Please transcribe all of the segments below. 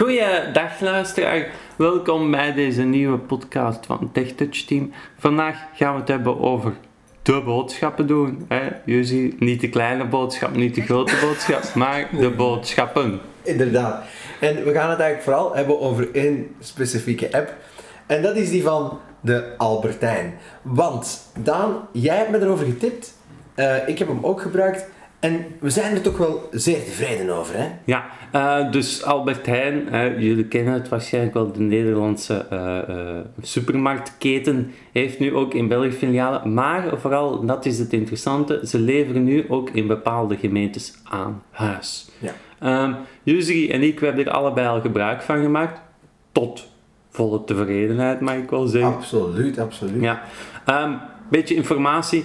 Goeiedag luisteraar, welkom bij deze nieuwe podcast van TechTouch Team. Vandaag gaan we het hebben over de boodschappen doen. Hè? Jullie, niet de kleine boodschap, niet de grote boodschap, maar de boodschappen. Inderdaad. En we gaan het eigenlijk vooral hebben over één specifieke app. En dat is die van de Albertijn. Want Daan, jij hebt me erover getipt. Eh, ik heb hem ook gebruikt. En we zijn er toch wel zeer tevreden over, hè? Ja, eh, dus Albert Heijn, jullie kennen het waarschijnlijk wel, de Nederlandse eh, eh, supermarktketen heeft nu ook in België filialen. Maar vooral, dat is het interessante, ze leveren nu ook in bepaalde gemeentes aan huis. Ja. Um, Yusri en ik, we hebben er allebei al gebruik van gemaakt. Tot volle tevredenheid, mag ik wel zeggen. Absoluut, absoluut. Ja. Ehm, beetje informatie.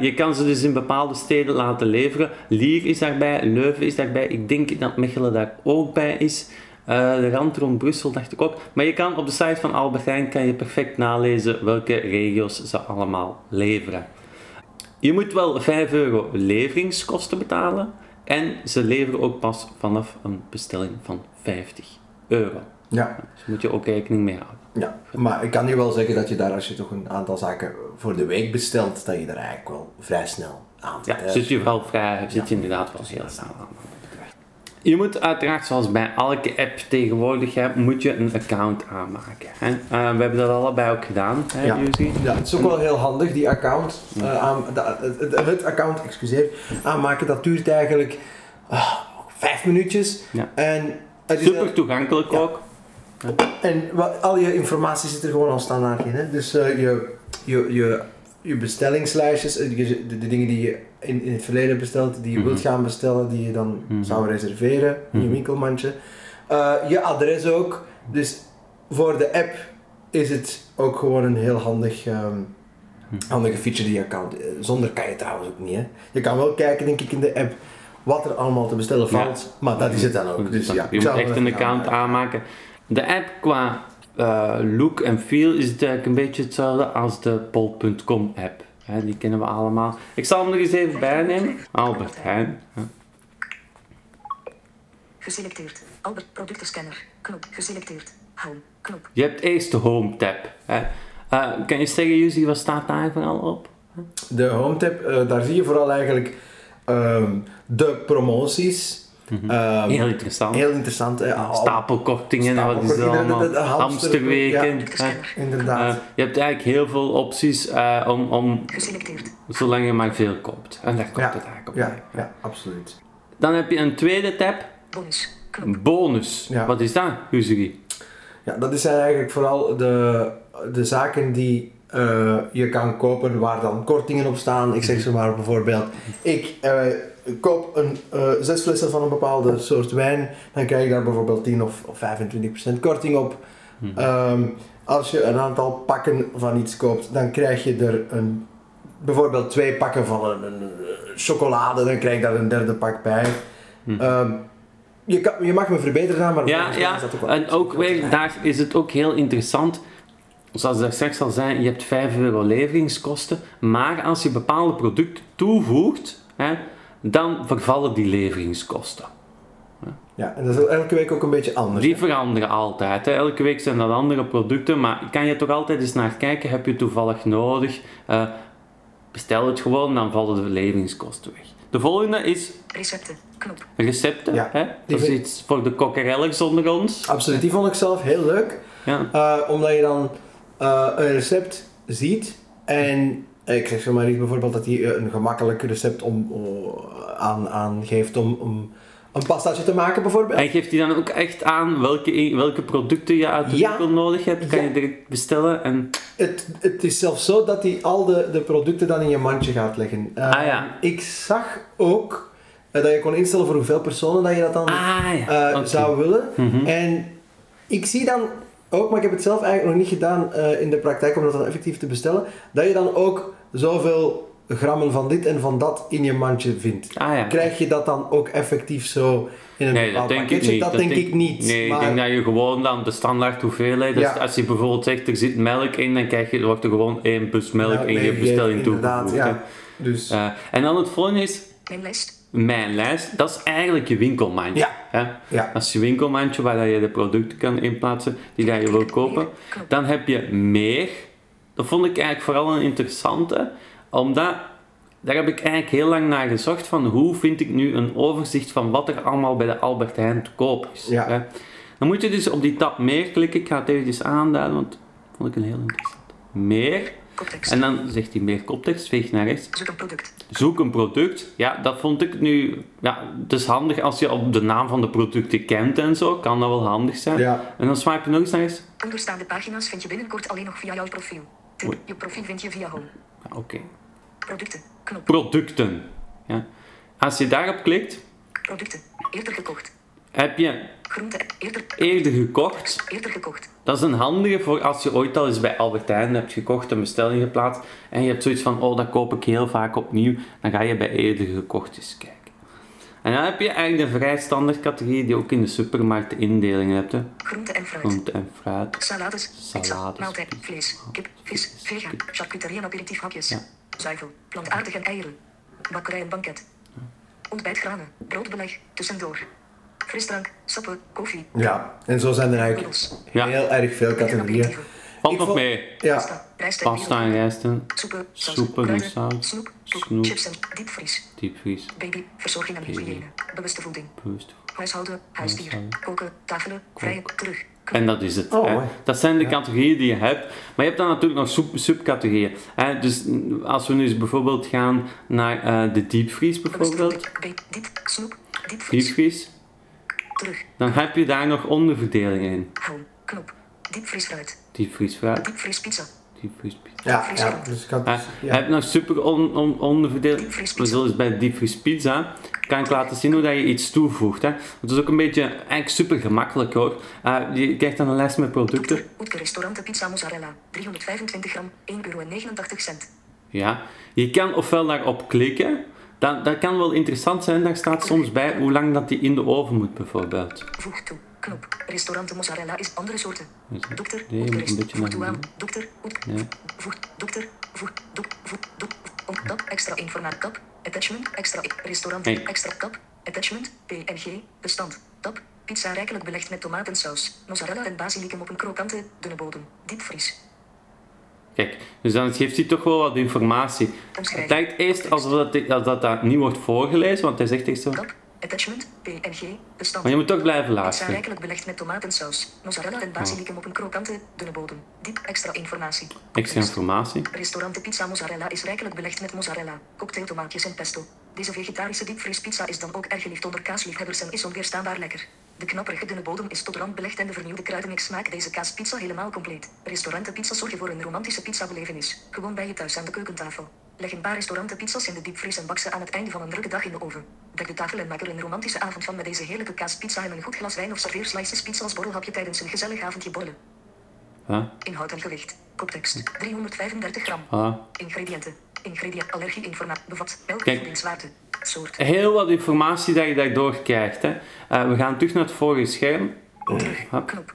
Je kan ze dus in bepaalde steden laten leveren. Lier is daarbij, Leuven is daarbij. Ik denk dat Mechelen daar ook bij is. Eh, de rand rond Brussel dacht ik ook. Maar je kan op de site van Albert Heijn kan je perfect nalezen welke regio's ze allemaal leveren. Je moet wel 5 euro leveringskosten betalen. En ze leveren ook pas vanaf een bestelling van 50 euro. Ja. Dus moet je ook rekening mee houden. ja, maar ik kan je wel zeggen dat je daar, als je toch een aantal zaken voor de week bestelt, dat je daar eigenlijk wel vrij snel aan zit. Ja, zit je wel vrij, zit je inderdaad wel heel snel aan. Je moet uiteraard, zoals bij elke app tegenwoordig, hè, moet je een account aanmaken. Hè. Eh, we hebben dat allebei ook gedaan, hè, Ja. Het is ook wel heel handig, die account. eh, aan, da- het, account, excuseer, aanmaken, dat duurt eigenlijk ah, vijf minuutjes. Ja. En, het is Super toegankelijk ook. En al je informatie zit er gewoon al standaard in. Hè? Dus eh, je, je, je, je bestellingslijstjes, eh, je- de, de dingen die je in, in het verleden hebt besteld, die je Mhm. wilt gaan bestellen, die je dan Mhm. zou reserveren in je Mhm. winkelmandje. Eh, je adres ook. Dus voor de app is het ook gewoon een heel handig, ehm, handige feature die account. Eh, Zonder kan je trouwens ook niet. Hè? Je kan wel kijken, denk ik, in de app wat er allemaal te bestellen Ja. valt. Maar dat is het dan ook. Dus ja, je moet echt een account aanmaken. De app qua eh, look en feel is het eigenlijk een beetje hetzelfde als de Pol.com app. Hè, die kennen we allemaal. Ik zal hem er eens even bij nemen. Albert Heijn. hè. Geselecteerd. Albert productenscanner. Knop. Geselecteerd. Home. Knop. Je hebt eerst de Home tab. Hè. Eh, kan je zeggen, Yuzi, wat staat daar vooral op? De Home tab, eh, daar zie je vooral eigenlijk ehm, de promoties. Ehm, Heel interessant. heel interessant. hè. Al- Stapelkortingen, en wat is dat allemaal? Hamsterweken. ja. Inderdaad. Eh, je hebt eigenlijk heel veel opties eh, om, om, Geselecteerd. zolang je maar veel koopt. En daar komt ja, het eigenlijk op. ja, ja, absoluut. Dan heb je een tweede tab, Bonus. Knop. bonus. Ja. Wat is dat, Yuzi? Ja, dat zijn eigenlijk vooral de, de zaken die eh, je kan kopen waar dan kortingen op staan. Ik zeg zo maar bijvoorbeeld, ik eh, koop een, eh, zes flessen van een bepaalde soort wijn, dan krijg je daar bijvoorbeeld 10 of, of 25% korting op. Ehm, als je een aantal pakken van iets koopt, dan krijg je er een, bijvoorbeeld twee pakken van een, een, chocolade, dan krijg je daar een derde pak bij. Ehm, je, kan, je mag me verbeteren, maar Ja, ja. is dat ook wel En ook daar is het ook heel interessant. Zoals ik daar straks al zei, je hebt 5 euro leveringskosten. Maar als je bepaalde producten toevoegt, hè, dan vervallen die leveringskosten. Ja, en dat is elke week ook een beetje anders. Die veranderen altijd. Hè. Elke week zijn dat andere producten, maar kan je toch altijd eens naar kijken? Heb je toevallig nodig? Eh, bestel het gewoon, dan vallen de leveringskosten weg. De volgende is Recepten. Knop. recepten. Ja, Hè? Dat is iets voor de kokkerellers onder ons. Absoluut, die vond ik zelf heel leuk. Ja. eh, omdat je dan eh, een recept ziet en eh, ik zeg maar niet bijvoorbeeld dat hij een gemakkelijk recept om, oh, aan, aangeeft om, om een pastaatje te maken bijvoorbeeld. En geeft hij dan ook echt aan welke, welke producten je uit de Ja. winkel nodig hebt? Kan Ja. je direct bestellen? En... Het, het is zelfs zo dat hij al de, de producten dan in je mandje gaat leggen. Eh, Ah, ja. Ik zag ook eh, dat je kon instellen voor hoeveel personen dat je dat dan Ah ja, eh, zou willen. Mhm. En ik zie dan ook, maar ik heb het zelf eigenlijk nog niet gedaan eh, in de praktijk om dat dan effectief te bestellen, dat je dan ook zoveel grammen van dit en van dat in je mandje vindt. Ah ja. Krijg je dat dan ook effectief zo in een Nee, dat bepaald ik pakketje? niet. Dat, denk ik niet. Nee, maar ik denk dat je gewoon dan de standaard hoeveelheid... Dus Ja. als je bijvoorbeeld zegt, er zit melk in, dan krijg je, er wordt er gewoon één bus melk Nou, in je bestelling inderdaad, toegevoegd. ja. Dus. Eh, en dan het volgende is Mijn lijst. Mijn lijst, dat is eigenlijk je winkelmandje. Ja. Hè? Ja. Dat is je winkelmandje waar dat je de producten kan inplaatsen die dat je wil kopen. Dan heb je meer. Dat vond ik eigenlijk vooral een interessante, omdat daar heb ik eigenlijk heel lang naar gezocht van hoe vind ik nu een overzicht van wat er allemaal bij de Albert Heijn te koop is. Ja. hè. Dan moet je dus op die tab meer klikken. Ik ga het eventjes aanduiden, want dat vond ik een heel interessant. Meer. Koptekst. En dan zegt hij meer koptekst, veeg naar rechts. Zoek een product. Zoek een product. Ja, dat vond ik nu... Ja, het is handig als je op de naam van de producten kent en zo. Kan dat wel handig zijn. Ja. En dan swipe je nog eens naar rechts. Onderstaande pagina's vind je binnenkort alleen nog via jouw profiel. Tip. Je profiel vind je via Home. Ja, Oké. Producten. Knop. Producten. Ja. Als je daarop klikt, Producten. Eerder gekocht. Heb je Groente. Eerder. eerder gekocht. Eerder gekocht. Dat is een handige voor als je ooit al eens bij Albert Heijn hebt gekocht, een bestelling geplaatst en je hebt zoiets van, oh dat koop ik heel vaak opnieuw, dan ga je bij eerder gekocht eens kijken. En dan heb je eigenlijk de vrij standaard categorie die je ook in de supermarkt indelingen hebt. Hè. Groente en fruit. Groente en fruit. Salades, Salades, maaltijd, vlees, kip, vis, vega, charcuterie en aperitief hapjes, Ja. zuivel, plantaardig en eieren, bakkerij en banket, ontbijtgranen, broodbeleg, tussendoor, frisdrank, sappen, koffie, Ja, en zo zijn er eigenlijk Ja. heel erg veel categorieën. Valt nog mee. Ja, pasta, rijst en Pasta en biologie, rijsten, soepen, sauzen, Soepen en kruiden, saus, snoep, snoep. chips en diepvries, diepvries, baby, verzorging en hygiëne, bewuste voeding, bewust. huishouden, huisdier, Huishouden. koken, tafelen, vrije, terug, En dat is het. Oh, hè. Dat zijn de categorieën die je hebt. Maar je hebt dan natuurlijk nog sub- subcategorieën. hè. Dus als we nu eens bijvoorbeeld gaan naar eh, de diepvries bewuste bijvoorbeeld. diep, Diepvries. Terug, Dan heb je daar nog onderverdelingen in. home, knop, diepvriesfruit, Diepvries fruit, diepvriespizza, diepvries ja, ja, dus ik had, Hè, ja. Je hebt nog super on, on, onderverdeeld. Diepvriespizza. We zullen eens bij diepvries pizza kan ik laten zien hoe dat je iets toevoegt. Hè. Het is ook een beetje eigenlijk super gemakkelijk hoor. Eh, je krijgt dan een lijst met producten. Oetker, Oetker restaurante pizza mozzarella, 325 gram, 1,89 euro. cent. Ja. Je kan ofwel daarop klikken. Dat, dat kan wel interessant zijn. Daar staat soms bij hoe lang dat die in de oven moet bijvoorbeeld. Voeg toe. Knop. Restaurante mozzarella is andere soorten. Dokter, Nee, je moet een beetje voeg naar toe aan. beneden. Dokter. Ja. Voeg, dokter, voeg, dok, voeg, dok, kap, extra informatie, kap, attachment, extra, restaurant, Hey. extra kap, attachment, PNG, bestand, tab, pizza rijkelijk belegd met tomatensaus, mozzarella en basilicum op een krokante, dunne bodem, diepvries. Kijk, dus dan geeft hij toch wel wat informatie. Het lijkt eerst alsof dat, als dat, dat niet wordt voorgelezen, want hij zegt echt zo. Attachment, PNG, bestand. Maar je moet toch blijven luisteren. rijkelijk belegd met tomatensaus, mozzarella en basilicum op een krokante, dunne bodem. Diep extra informatie. Extra informatie. Restaurant de Pizza Mozzarella is rijkelijk belegd met mozzarella, cocktailtomaatjes en pesto. Deze vegetarische diepvriespizza is dan ook erg geliefd onder kaasliefhebbers en is onweerstaanbaar lekker. De knapperige dunne bodem is tot rand belegd en de vernieuwde kruidenmix maakt deze kaaspizza helemaal compleet. Restaurant de Pizza zorgen voor een romantische pizzabelevenis. Gewoon bij je thuis aan de keukentafel. Leg een paar restaurant de pizza's in de diepvries en bak ze aan het einde van een drukke dag in de oven. Dek de tafel en maak er een romantische avond van met deze heerlijke kaaspizza en een goed glas wijn of serveer slices pizza als borrelhapje tijdens een gezellig avondje borrelen. Ja, Inhoud en gewicht. Koptekst. 335 gram. voilà. Ingrediënten. Ingrediënt. Allergie-informatie. Bevat. Melk. Kijk. Voedingswaarde. Soort. Heel wat informatie dat je daardoor krijgt. Hè. Eh, we gaan terug naar het vorige scherm. Knop.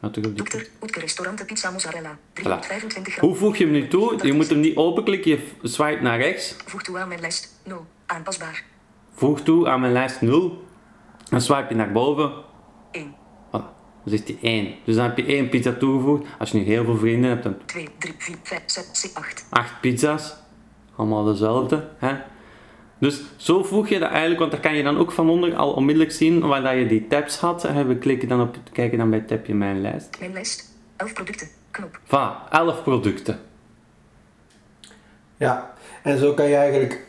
Ga terug op die- Dokter. Oetker restaurant pizza mozzarella. 325 gram. Hoe voeg je hem nu toe? Je moet hem niet openklikken, je swipe naar rechts. Voeg toe aan mijn lijst. 0. Aanpasbaar. Voeg toe aan mijn lijst 0. Dan swipe je naar boven. 1. Voilà. Dan zegt hij 1. Dus dan heb je één pizza toegevoegd. Als je nu heel veel vrienden hebt, dan 2, 3, 4, 5, 6, 7, 8. 8 pizza's. Allemaal dezelfde. Hè? Dus zo voeg je dat eigenlijk, want dan kan je dan ook van onder al onmiddellijk zien waar dat je die tabs had. En we klikken dan op, kijken dan bij het tabje mijn lijst. Mijn lijst. 11 producten. Knop. Voilà, 11 producten. ja, en zo kan je eigenlijk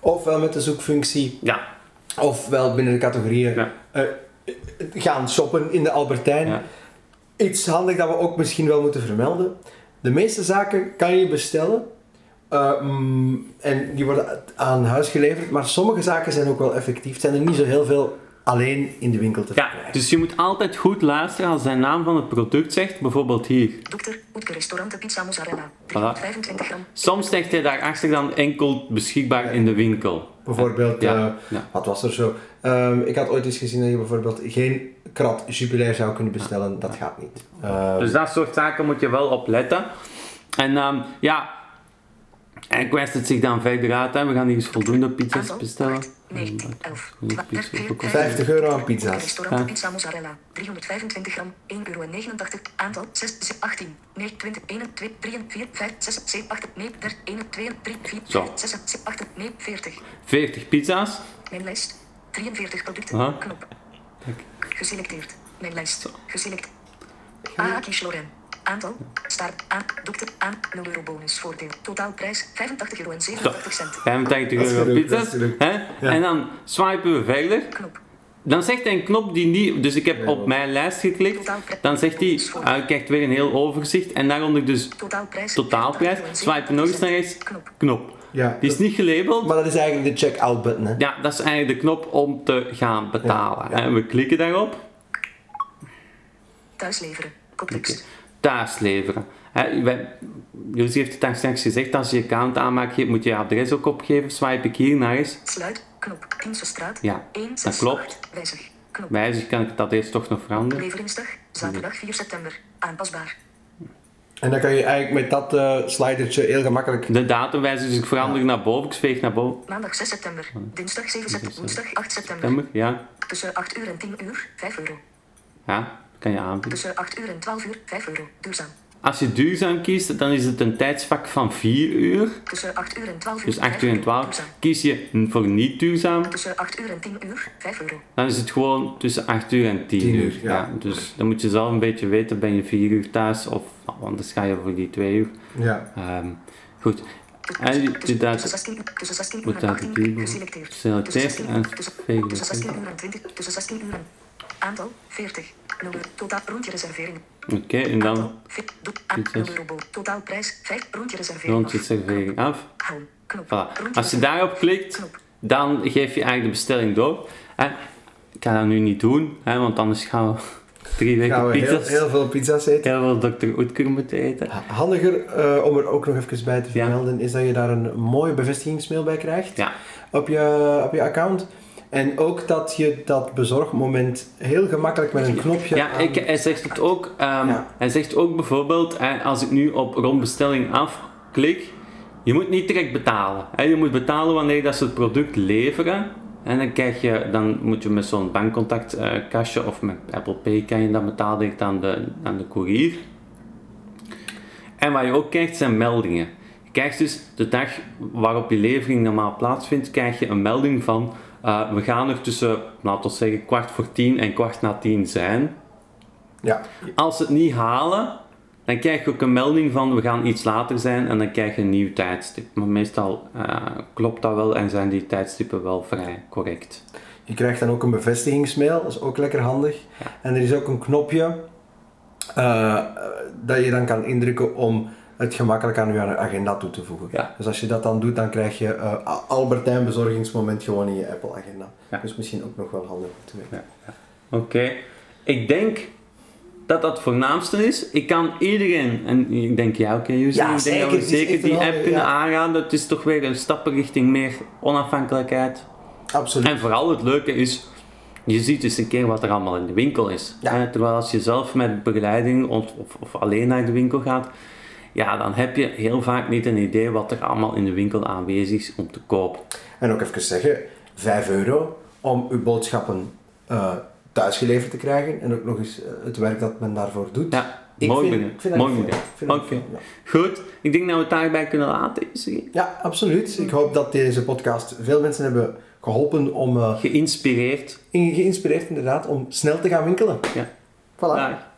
ofwel met de zoekfunctie Ja, ofwel binnen de categorieën Ja. eh, gaan shoppen in de Albertijn. ja. Iets handig dat we ook misschien wel moeten vermelden. De meeste zaken kan je bestellen. Eh, mm, en die worden aan huis geleverd. Maar sommige zaken zijn ook wel effectief. Het zijn er niet zo heel veel alleen in de winkel te ja, verkrijgen. dus je moet altijd goed luisteren als hij naam van het product zegt. Bijvoorbeeld hier. Dokter. Oetker restaurant pizza mozzarella. 325 gram. Soms zegt hij daarachter dan enkel beschikbaar in de winkel. Bijvoorbeeld, Ja, eh, ja. wat was er zo? Ehm, ik had ooit eens gezien dat je bijvoorbeeld geen krat jubilair zou kunnen bestellen. Dat gaat niet. Dus dat soort zaken moet je wel op letten. En ehm, ja, en kwest het zich dan verder uit. Hè. We gaan hier eens voldoende pizza's bestellen. 8. 9, 11, Goede 12, pizza, 13, ook al. 50 euro aan pizza's. Restaurant. Pizza Mozzarella, 325 gram, 1,89 euro. Aantal 6, 18, 9, 20, 1, 2, 3, 4, 5, 6, 7, 8, 9, 13, 1, 2, 3, 4, Zo. 5, 6, 7, 8, 9, 40. 40 pizza's. Mijn lijst. 43 producten. Aha. Knop. Geselecteerd. Mijn lijst. Geselecteerd. AH Kies Lorraine. Aantal. Start. Aan. Dokter. Aan. 0 euro bonus voordeel. Totaalprijs 85 euro en 87 cent. 85 Dat is euro pizza's. Hè? En dan swipen we verder. Knop. Dan zegt hij een knop die niet... Dus ik heb op mijn lijst geklikt. Dan zegt hij... ah, je krijgt weer een heel overzicht. En daaronder dus Totaalprijs. totaalprijs. 85 euro en Swipen nog eens naar 87 rechts. Knop. Knop. Ja. Die is niet gelabeld. Maar dat is eigenlijk de check-out button. Hè? Ja, dat is eigenlijk de knop om te gaan betalen. Ja, ja. En we klikken daarop. Thuis leveren. Koptekst. Thuis leveren. Wij- Josie heeft het daar straks gezegd, als je je account aanmaakt, je moet je adres ook opgeven. Swipe ik hier naar eens. Sluit. Knop. Kiensestraat. Ja, 1, dat 6, klopt. 8. Wijzig. Knop. Wijzig kan ik het adres toch nog veranderen. Leveringsdag. Zaterdag 4 september. Aanpasbaar. En dan kan je eigenlijk met dat eh slidertje heel gemakkelijk... De datum wijzig, dus ik verander naar boven, ik zweeg naar boven. Maandag 6 september. Dinsdag 7 september. Woensdag 8 september. September, ja. Tussen 8 uur en 10 uur. 5 euro. Ja, kan je aanvullen. Tussen 8 uur en 12 uur. 5 euro. Duurzaam. Als je duurzaam kiest, dan is het een tijdsvak van 4 uur. Tussen 8 uur en 12 uur. Dus 8 5 uur en euro. 12. Duurzaam. Kies je voor niet duurzaam, Tussen 8 uur en 10 uur. 5 euro. dan is het gewoon tussen 8 uur en 10, 10 uur. uur, ja. dus dan moet je zelf een beetje weten, ben je 4 uur thuis of nou, anders ga je voor die 2 uur. Ja. Ehm, goed. En je- je Tussen duidt- tussen 16 uur- tussen 16 uur moet en uit 18 die uur. boek Geselecteerd. geselecteerd Tussen 16 en uur- tussen- vegen Tussen 16 geklikt. uur en 20. Tussen 16 uur en... Aantal 40. 0 euro. Totaal rondje reservering. Oké, en dan Aantal. fi- doe- aan- Pizza's. 0 euro. bo- Totaalprijs 5. Rondje reservering. rond je af. Voilà. Rondje Als je reservering. daarop klikt, dan geef je eigenlijk de bestelling door. Hè, Ik ga dat nu niet doen, hè, want anders gaan we drie weken Gaan we heel, pizza's. heel veel pizza's eten. Heel veel Dr. Oetker moeten eten. Handiger, eh, om er ook nog even bij te Ja. vermelden, is dat je daar een mooie bevestigingsmail bij krijgt Ja, op, je, op je account. En ook dat je dat bezorgmoment heel gemakkelijk met een knopje ja ik, hij zegt het ook. ehm, Ja. Hij zegt ook bijvoorbeeld, als ik nu op rondbestelling afklik, je moet niet direct betalen. Je moet betalen wanneer dat ze het product leveren. En dan, krijg je, dan moet je met zo'n bankcontact eh, of met Apple Pay kan je dat betalen direct aan de, aan de courier. En wat je ook krijgt zijn meldingen. Je krijgt dus de dag waarop je levering normaal plaatsvindt, krijg je een melding van eh, we gaan er tussen, laten we zeggen, kwart voor tien en kwart na tien zijn. Ja, Als ze het niet halen, dan krijg je ook een melding van we gaan iets later zijn en dan krijg je een nieuw tijdstip. Maar meestal eh, klopt dat wel en zijn die tijdstippen wel vrij correct. je krijgt dan ook een bevestigingsmail, dat is ook lekker handig. En er is ook een knopje eh, dat je dan kan indrukken om het gemakkelijk aan je agenda toe te voegen. Ja. Dus als je dat dan doet, dan krijg je eh, Albertijn bezorgingsmoment gewoon in je Apple agenda. Ja. Dus misschien ook nog wel handig om te weten. Oké, ik denk dat dat het voornaamste is. Ik kan iedereen, en ik denk jij ook, Yuzi, Ja, ik denk dat zeker. we Het is zeker die app kunnen ja. aanraden. Het is toch weer een stappen richting meer onafhankelijkheid. Absoluut. En vooral het leuke is, je ziet eens een keer wat er allemaal in de winkel is. Ja. Terwijl als je zelf met begeleiding of, of, of alleen naar de winkel gaat, ja, dan heb je heel vaak niet een idee wat er allemaal in de winkel aanwezig is om te kopen. En ook even zeggen, 5 euro om uw boodschappen eh thuis geleverd te krijgen. En ook nog eens eh, het werk dat men daarvoor doet. Ja, Ik mooi vind- ik vind Mooi Oké. ja. Goed, ik denk dat we het daarbij kunnen laten. Ja, absoluut. Ik hoop dat deze podcast veel mensen hebben geholpen om, eh, Geïnspireerd. in- geïnspireerd inderdaad, om snel te gaan winkelen. Ja. Voilà.